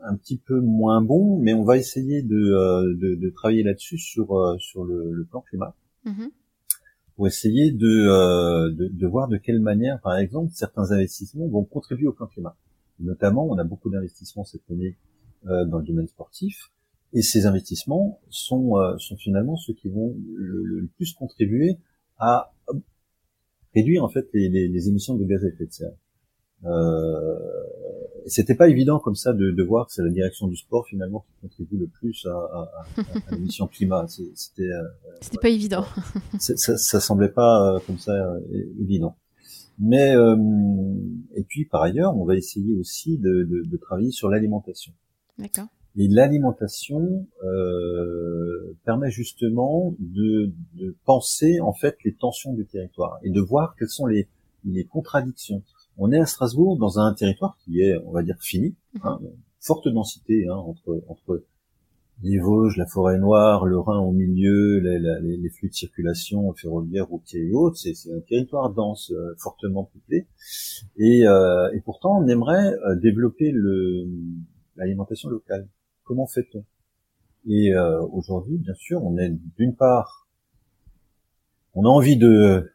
un petit peu moins bon, mais on va essayer de, de, travailler là-dessus sur sur le, plan climat. Mm-hmm pour essayer euh, de, de, voir de quelle manière, par exemple, certains investissements vont contribuer au plan climat. notamment, on a beaucoup d'investissements cette année euh, dans le domaine sportif, et ces investissements sont, euh, sont finalement ceux qui vont le, plus contribuer à réduire en fait les, les, émissions de gaz à effet de serre. Euh, c'était pas évident comme ça de, de voir que c'est la direction du sport finalement qui contribue le plus à, à, à, l'émission (laughs) climat. C'était euh, c'était pas évident. (laughs) ça, ça semblait pas euh, comme ça euh, évident. Mais et puis par ailleurs, on va essayer aussi de, de, de travailler sur l'alimentation. D'accord. Et l'alimentation euh, permet justement de, de, penser en fait les tensions du territoire et de voir quelles sont les, les contradictions on est à Strasbourg dans un territoire qui est, on va dire, fini, mhm. hein, forte densité hein, entre entre les Vosges, la forêt noire, le Rhin au milieu, les, les, flux de circulation ferroviaire, routier et autres. C'est un territoire dense, euh, fortement peuplé. Et, euh, et, pourtant, on aimerait développer l'alimentation locale. Comment fait-on? Et aujourd'hui, bien sûr, on est d'une part, on a envie de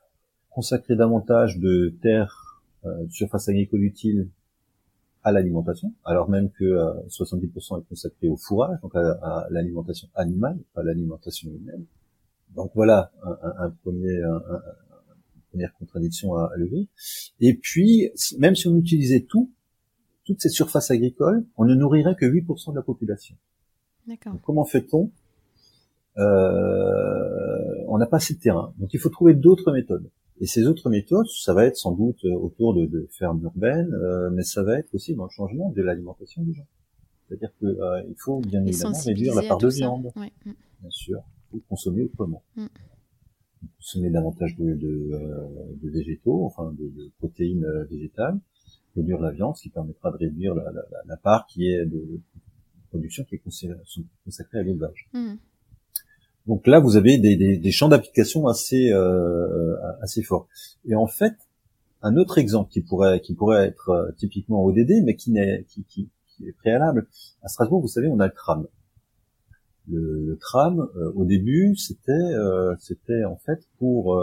consacrer davantage de terres, de surface agricole utile à l'alimentation, alors même que 70% est consacré au fourrage, donc à, l'alimentation animale, pas à l'alimentation humaine. Donc voilà un, premier, une première contradiction à, lever. Et puis, même si on utilisait tout, toute cette surface agricole, on ne nourrirait que 8% de la population. D'accord. Comment fait-on? Euh, On n'a pas assez de terrain, donc il faut trouver d'autres méthodes. Et ces autres méthodes, ça va être sans doute autour de, de fermes urbaines, euh, mais ça va être aussi dans le changement de l'alimentation des gens. C'est-à-dire qu'il euh, faut bien évidemment réduire la part de viande, bien sûr, ou consommer autrement. Mm. Consommer davantage de, de, de végétaux, enfin de, protéines végétales, réduire la viande, ce qui permettra de réduire la, la, la part qui est de production qui est consacrée à l'élevage. Mm. Donc là, vous avez des, des, des champs d'application assez euh, assez forts. Et en fait, un autre exemple qui pourrait qui pourrait être euh, typiquement ODD, mais qui n'est qui, qui, qui, est préalable à Strasbourg, vous savez, on a le tram. Le, le tram, euh, au début, c'était euh, c'était en fait pour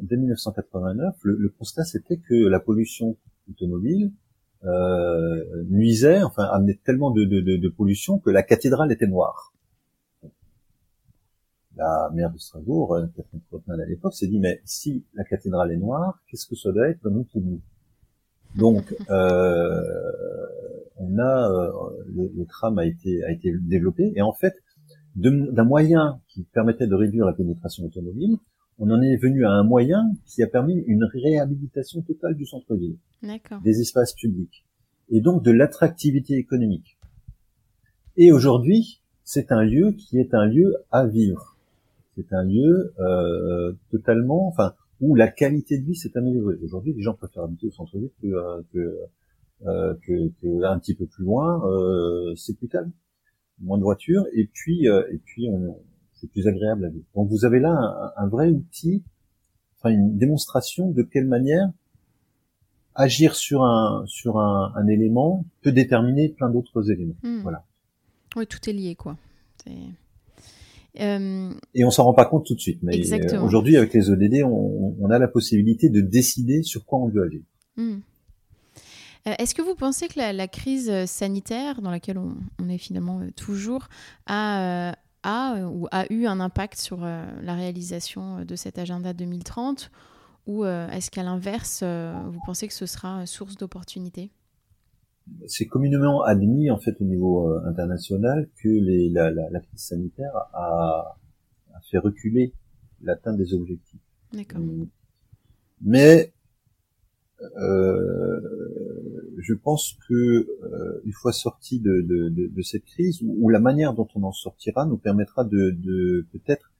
dès 1989, le, le constat c'était que la pollution automobile nuisait, enfin amenait tellement de, pollution que la cathédrale était noire. La maire de Strasbourg, euh, Catherine Trotman à l'époque, s'est dit mais si la cathédrale est noire, qu'est-ce que ça doit être pour nous? Donc euh, on a euh, le, tram a été a été développé. Et en fait d'un moyen qui permettait de réduire la pénétration automobile, on en est venu à un moyen qui a permis une réhabilitation totale du centre-ville, des espaces publics et donc de l'attractivité économique. Et aujourd'hui, c'est un lieu qui est un lieu à vivre c'est un lieu euh, totalement, enfin, où la qualité de vie s'est améliorée. Aujourd'hui, les gens préfèrent habiter au centre-ville que, euh, que, euh, que, que, un petit peu plus loin. Euh, c'est plus calme, moins de voitures, et puis, euh, et puis, on, c'est plus agréable à vivre. Donc, vous avez là un, un, vrai outil, enfin, une démonstration de quelle manière agir sur un sur un, un élément peut déterminer plein d'autres éléments. Hmm. Voilà. Oui, tout est lié, quoi. Euh, et on s'en rend pas compte tout de suite. Mais euh, aujourd'hui, avec les ODD, on, on, a la possibilité de décider sur quoi on veut agir. Hmm. Euh, est-ce que vous pensez que la, la crise sanitaire dans laquelle on, on est finalement toujours a, a, ou a eu un impact sur la réalisation de cet agenda 2030 ou est-ce qu'à l'inverse, vous pensez que ce sera source d'opportunités? C'est communément admis en fait au niveau euh, international que les, la, la, la, crise sanitaire a, a fait reculer l'atteinte des objectifs. D'accord. Euh, mais euh, je pense que euh, une fois sorti de, de, de, de, cette crise, ou, la manière dont on en sortira nous permettra de, de peut-être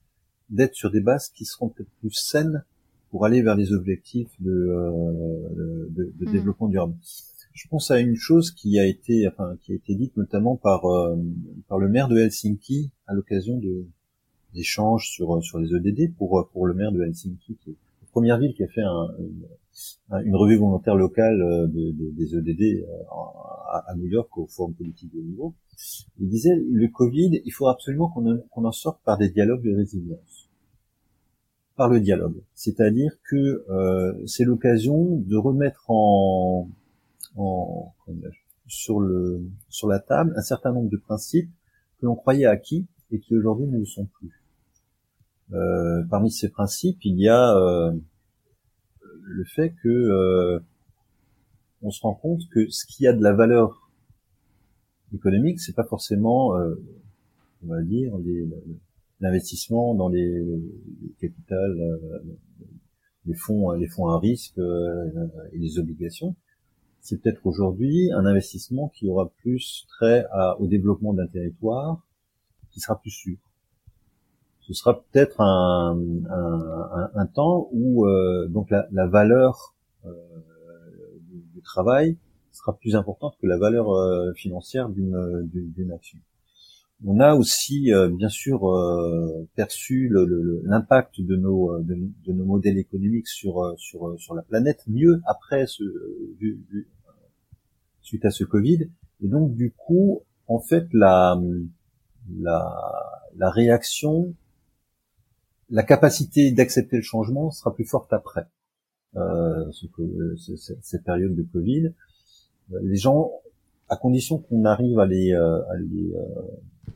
d'être sur des bases qui seront peut-être plus saines pour aller vers les objectifs de, euh, de, de mmh. développement durable je pense à une chose qui a été, enfin, qui a été dite notamment par euh, par le maire de Helsinki à l'occasion de d'échanges sur sur les EDD pour pour le maire de Helsinki, qui est la première ville qui a fait un, une, revue volontaire locale euh, de, de, des EDD euh, à, à, New York au Forum politique de niveau. Il disait le Covid, il faut absolument qu'on qu'on en sorte par des dialogues de résilience par le dialogue. C'est-à-dire que euh, c'est l'occasion de remettre en, en, sur le sur la table un certain nombre de principes que l'on croyait acquis et qui aujourd'hui ne le sont plus. Euh, parmi ces principes, il y a euh, le fait que euh, on se rend compte que ce qui a de la valeur économique, c'est pas forcément, euh, on va dire, l'investissement dans les, les capitales, euh, les fonds, les fonds à risque et les obligations c'est peut-être aujourd'hui un investissement qui aura plus trait au développement d'un territoire, qui sera plus sûr. Ce sera peut-être un, un, un, temps où euh, donc la, la valeur euh, du, travail sera plus importante que la valeur euh, financière d'une action. On a aussi euh, bien sûr euh, perçu l'impact de nos de, de, nos modèles économiques sur sur sur la planète mieux après ce du, suite à ce Covid. Et donc du coup, en fait, la la, la réaction, la capacité d'accepter le changement sera plus forte après euh, cette période de Covid. Les gens, à condition qu'on arrive à les, euh, à les, euh,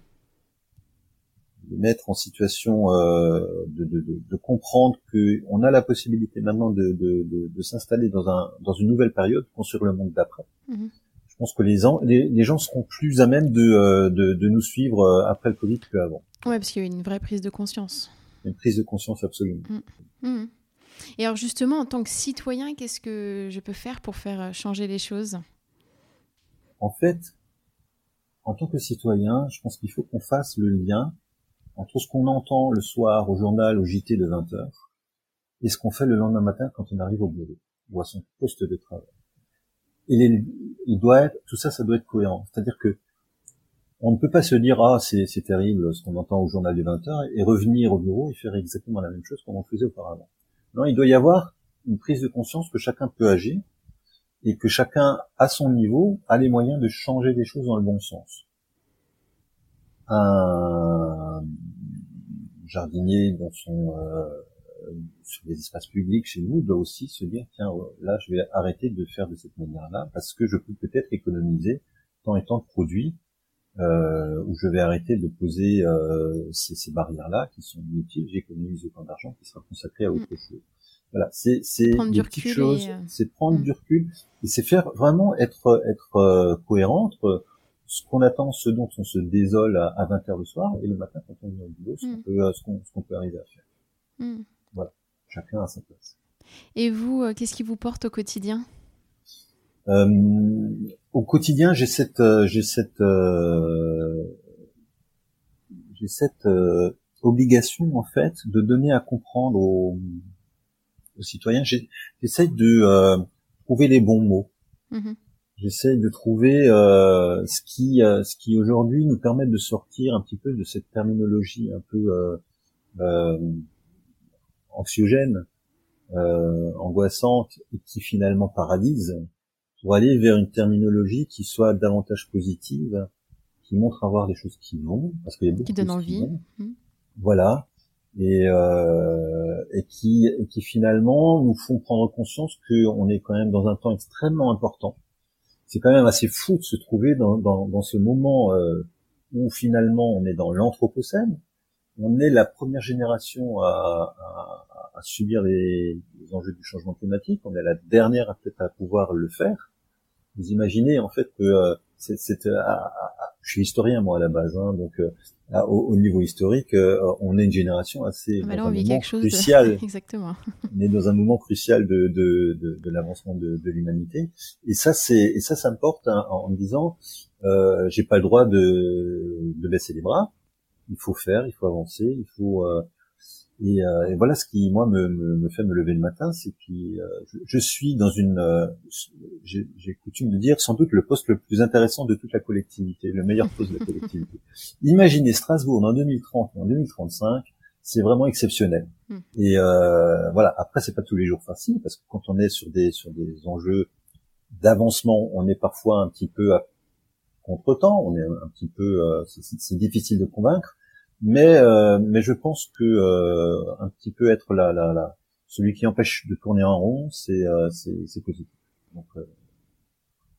les, mettre en situation euh, de, de, de, de, comprendre qu'on a la possibilité maintenant de, de s'installer dans, un, dans une nouvelle période, construire le monde d'après. Mm-hmm je pense que les, les, les, gens seront plus à même de, euh, de, de nous suivre euh, après le Covid qu'avant. Oui, parce qu'il y a eu une vraie prise de conscience. Une prise de conscience absolument. Mmh. Mmh. Et alors justement, en tant que citoyen, qu'est-ce que je peux faire pour faire euh, changer les choses? En fait, en tant que citoyen, je pense qu'il faut qu'on fasse le lien entre ce qu'on entend le soir au journal, au JT de 20h, et ce qu'on fait le lendemain matin quand on arrive au bureau ou à son poste de travail il, il doit être, tout ça, ça doit être cohérent. C'est-à-dire que on ne peut pas se dire ah c'est terrible ce qu'on entend au journal du 20 h et revenir au bureau et faire exactement la même chose comme on faisait auparavant. Non, il doit y avoir une prise de conscience que chacun peut agir et que chacun à son niveau a les moyens de changer des choses dans le bon sens. Un jardinier dans son euh, sur des espaces publics chez nous doit aussi se dire tiens euh, là je vais arrêter de faire de cette manière-là parce que je peux peut-être économiser tant et tant de produits euh, ou je vais arrêter de poser euh, ces, ces barrières-là qui sont inutiles, j'économise autant d'argent qui sera consacré à autre mm. chose. Voilà, c'est c'est des petites choses, c'est prendre mm. du recul et c'est faire vraiment être être cohérent entre ce qu'on attend, ce dont on se désole à, 20 h le soir et le matin quand on vient au boulot, ce qu'on mm. peut ce qu'on peut arriver à faire. Voilà, chacun a sa place. Et vous, euh, qu'est-ce qui vous porte au quotidien? Euh, Au quotidien, j'ai cette, euh, j'ai cette, j'ai cette obligation en fait de donner à comprendre aux, citoyens. J'essaie de trouver les bons mots. Mm-hmm. J'essaie de trouver ce qui, ce qui aujourd'hui nous permet de sortir un petit peu de cette terminologie un peu anxiogène, euh, angoissante et qui finalement paralyse, pour aller vers une terminologie qui soit davantage positive, qui montre à voir des choses qui vont, parce qu'il y a beaucoup qui donne envie. Mmh. Voilà, et, euh, et qui et qui finalement nous font prendre conscience qu'on est quand même dans un temps extrêmement important. C'est quand même assez fou de se trouver dans, dans, dans ce moment euh, où finalement on est dans l'anthropocène, on est la première génération à, à, à subir les, les, enjeux du changement climatique. On est la dernière peut-être à pouvoir le faire. Vous imaginez en fait que euh, c'est, euh, je suis historien moi à la base, hein, donc euh, au, niveau historique, on est une génération assez ah, dans un crucial. (laughs) Exactement. on est dans un moment crucial de, de, de, de l'avancement de, de l'humanité. Et ça, c'est et ça, ça me porte hein, en, me disant, euh, j'ai pas le droit de, de baisser les bras il faut faire, il faut avancer, il faut euh, et, euh, et, voilà ce qui moi me, me, me, fait me lever le matin, c'est que euh, je, je, suis dans une, euh, j'ai coutume de dire sans doute le poste le plus intéressant de toute la collectivité, le meilleur poste de la collectivité. (laughs) Imaginez Strasbourg en 2030 en 2035, c'est vraiment exceptionnel. Hmm. Et euh, voilà, après c'est pas tous les jours facile parce que quand on est sur des sur des enjeux d'avancement, on est parfois un petit peu à contre-temps, on est un petit peu, c'est difficile de convaincre. Mais euh, mais je pense que euh, un petit peu être la, la, la, celui qui empêche de tourner en rond, c'est euh, c'est positif. Donc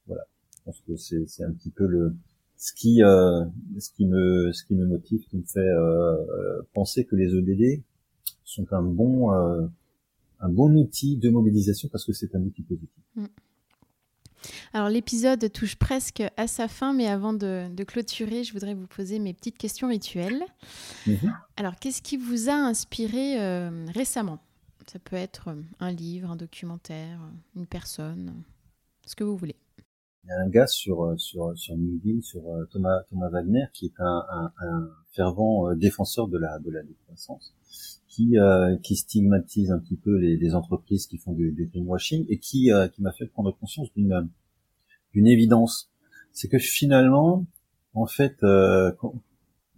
voilà, je pense que c'est c'est un petit peu le ce qui ce qui me ce qui me motive, qui me fait penser que les ODD sont un bon un bon outil de mobilisation parce que c'est un outil positif. Mm. Alors l'épisode touche presque à sa fin, mais avant de, clôturer, je voudrais vous poser mes petites questions rituelles. Mhm. Alors qu'est-ce qui vous a inspiré euh, récemment? Ça peut être euh, un livre, un documentaire, une personne, ce que vous voulez. Il y a un gars sur euh, sur sur LinkedIn, sur Thomas Thomas Wagner, qui est un, fervent défenseur de la de la décroissance, qui qui stigmatise un petit peu les, entreprises qui font du, du greenwashing et qui qui m'a fait prendre conscience d'une d'une évidence, c'est que finalement, en fait, euh,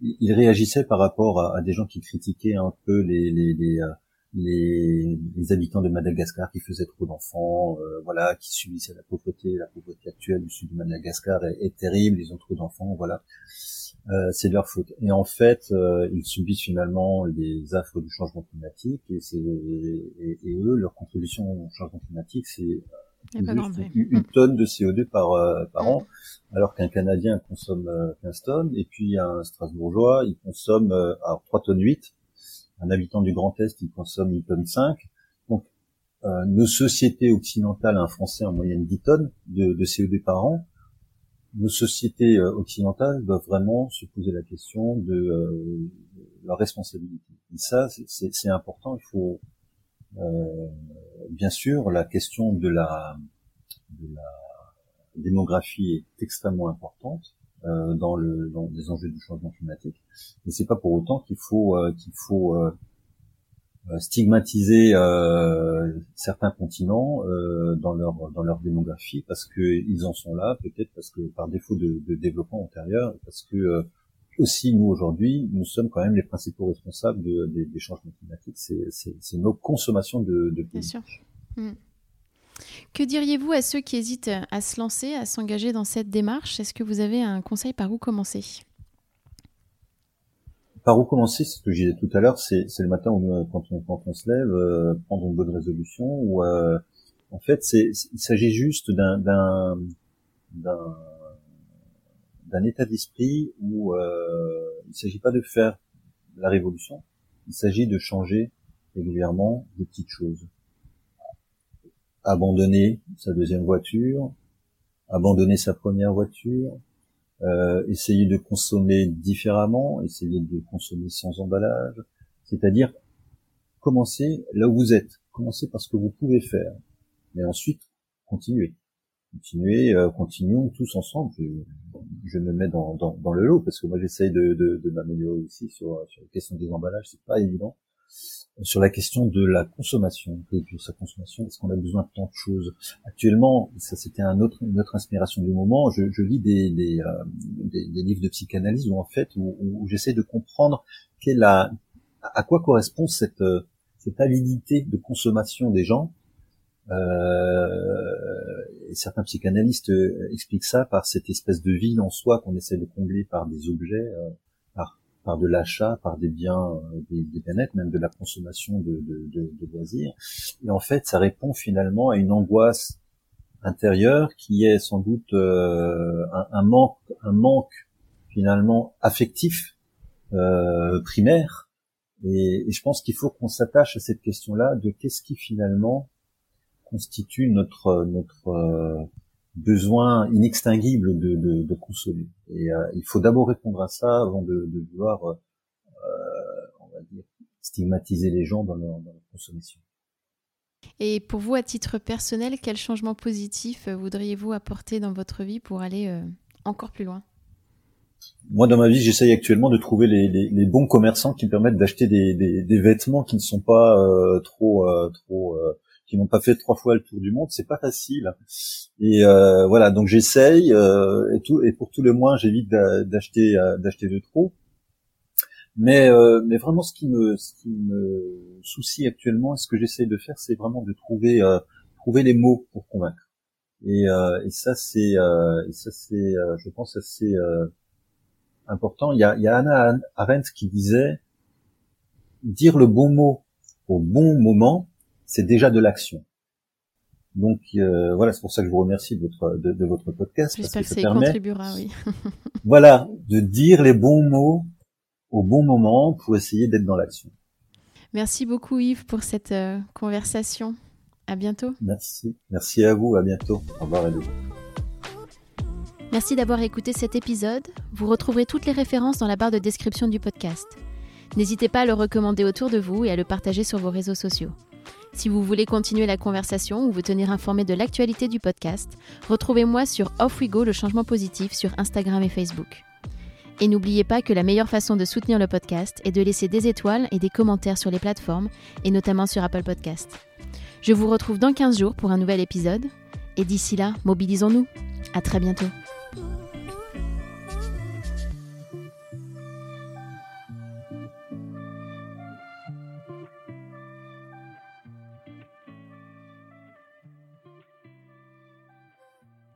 il réagissait par rapport à, des gens qui critiquaient un peu les, les, les, euh, les, les, habitants de Madagascar qui faisaient trop d'enfants, euh, voilà, qui subissaient la pauvreté. La pauvreté actuelle du sud de Madagascar est, est terrible. Ils ont trop d'enfants, voilà. Euh, c'est leur faute. Et en fait, euh, ils subissent finalement les affres du changement climatique et, c'est, et, et, eux, leur contribution au changement climatique, c'est une, tonne de CO2 par, euh, par an, alors qu'un Canadien consomme 15 tonnes, et puis un Strasbourgeois, il consomme alors 3 tonnes 8, un habitant du Grand Est, il consomme 8 tonnes 5. Donc, nos sociétés occidentales, un Français en moyenne 10 tonnes de, de CO2 par an, nos sociétés euh, occidentales doivent vraiment se poser la question de euh, leur responsabilité. Et ça, c'est important. Il faut euh, bien sûr la question de la, démographie est extrêmement importante euh, dans, le, dans les enjeux du changement climatique. Mais c'est pas pour autant qu'il faut qu'il faut euh, stigmatiser euh, certains continents euh, dans leur dans leur démographie parce que ils en sont là peut-être parce que par défaut de, de développement antérieur parce que euh, aussi nous aujourd'hui nous sommes quand même les principaux responsables de, de, des changements climatiques c'est nos consommations de, de Bien sûr. Hmm. Que diriez-vous à ceux qui hésitent à se lancer, à s'engager dans cette démarche? Est-ce que vous avez un conseil par où commencer? Par où commencer? C'est ce que je disais tout à l'heure. C'est, le matin où, quand, on, quand on se lève, euh, prendre une bonne résolution. Ou euh, en fait, il s'agit juste d'un, d'un état d'esprit où euh, il ne s'agit pas de faire la révolution. Il s'agit de changer régulièrement des petites choses. Abandonner sa deuxième voiture, abandonner sa première voiture, euh, essayer de consommer différemment, essayer de consommer sans emballage, c'est-à-dire commencer là où vous êtes, commencer par ce que vous pouvez faire, mais ensuite continuer, continuer, euh, continuons tous ensemble. Je, je me mets dans, dans, dans, le lot parce que moi j'essaye de, de, de m'améliorer aussi sur, sur la question des emballages, c'est pas évident sur la question de la consommation, de sa consommation, est-ce qu'on a besoin de tant de choses? Actuellement, ça c'était un autre, une autre inspiration du moment. Je, je lis des, des, euh, des, des, livres de psychanalyse où en fait où, où j'essaie de comprendre quelle la, à quoi correspond cette, cette avidité de consommation des gens. Euh, et certains psychanalystes expliquent ça par cette espèce de vide en soi qu'on essaie de combler par des objets, euh, par de l'achat, par des biens, euh, des, des bien même de la consommation de, de, de, de, loisirs. Et en fait, ça répond finalement à une angoisse intérieure qui est sans doute euh, un, un, manque, un manque finalement affectif euh, primaire. Et, et, je pense qu'il faut qu'on s'attache à cette question-là de qu'est-ce qui finalement constitue notre notre euh, besoin inextinguible de, de, de consommer. Et euh, il faut d'abord répondre à ça avant de, de vouloir, euh, on va dire, stigmatiser les gens dans leur, dans leur, consommation. Et pour vous, à titre personnel, quel changement positif voudriez-vous apporter dans votre vie pour aller euh, encore plus loin? Moi, dans ma vie, j'essaye actuellement de trouver les, les, les, bons commerçants qui me permettent d'acheter des, des, des, vêtements qui ne sont pas euh, trop, euh, trop qui n'ont pas fait trois fois le tour du monde, c'est pas facile. Et euh, voilà, donc j'essaye euh, et tout, et pour tout le moins, j'évite d'acheter euh, d'acheter de trop. Mais euh, mais vraiment, ce qui me ce qui me soucie actuellement, ce que j'essaye de faire, c'est vraiment de trouver euh, trouver les mots pour convaincre. Et, euh, et ça, c'est et ça c'est, je pense, assez important. Il y a, il y a Anna Arendt qui disait dire le bon mot au bon moment c'est déjà de l'action. Donc euh, voilà, c'est pour ça que je vous remercie de votre de, votre podcast. J'espère que, ça, permet, contribuera, oui. (laughs) voilà, de dire les bons mots au bon moment pour essayer d'être dans l'action. Merci beaucoup Yves pour cette euh, conversation. À bientôt. Merci. Merci à vous. À bientôt. Au revoir Edo. Merci d'avoir écouté cet épisode. Vous retrouverez toutes les références dans la barre de description du podcast. N'hésitez pas à le recommander autour de vous et à le partager sur vos réseaux sociaux. Si vous voulez continuer la conversation ou vous tenir informé de l'actualité du podcast, retrouvez-moi sur Off We Go le changement positif sur Instagram et Facebook. Et n'oubliez pas que la meilleure façon de soutenir le podcast est de laisser des étoiles et des commentaires sur les plateformes, et notamment sur Apple Podcast. Je vous retrouve dans 15 jours pour un nouvel épisode, et d'ici là, mobilisons-nous. À très bientôt.